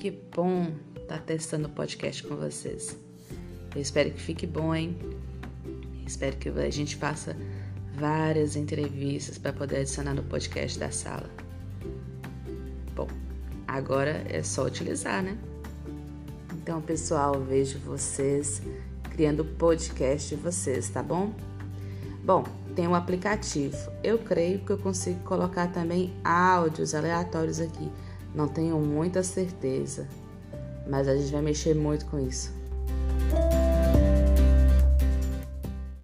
Que bom estar tá testando o podcast com vocês. Eu espero que fique bom, hein? Espero que a gente faça várias entrevistas para poder adicionar no podcast da sala. Bom, agora é só utilizar, né? Então, pessoal, vejo vocês criando o podcast de vocês, tá bom? Bom, tem um aplicativo. Eu creio que eu consigo colocar também áudios aleatórios aqui. Não tenho muita certeza, mas a gente vai mexer muito com isso.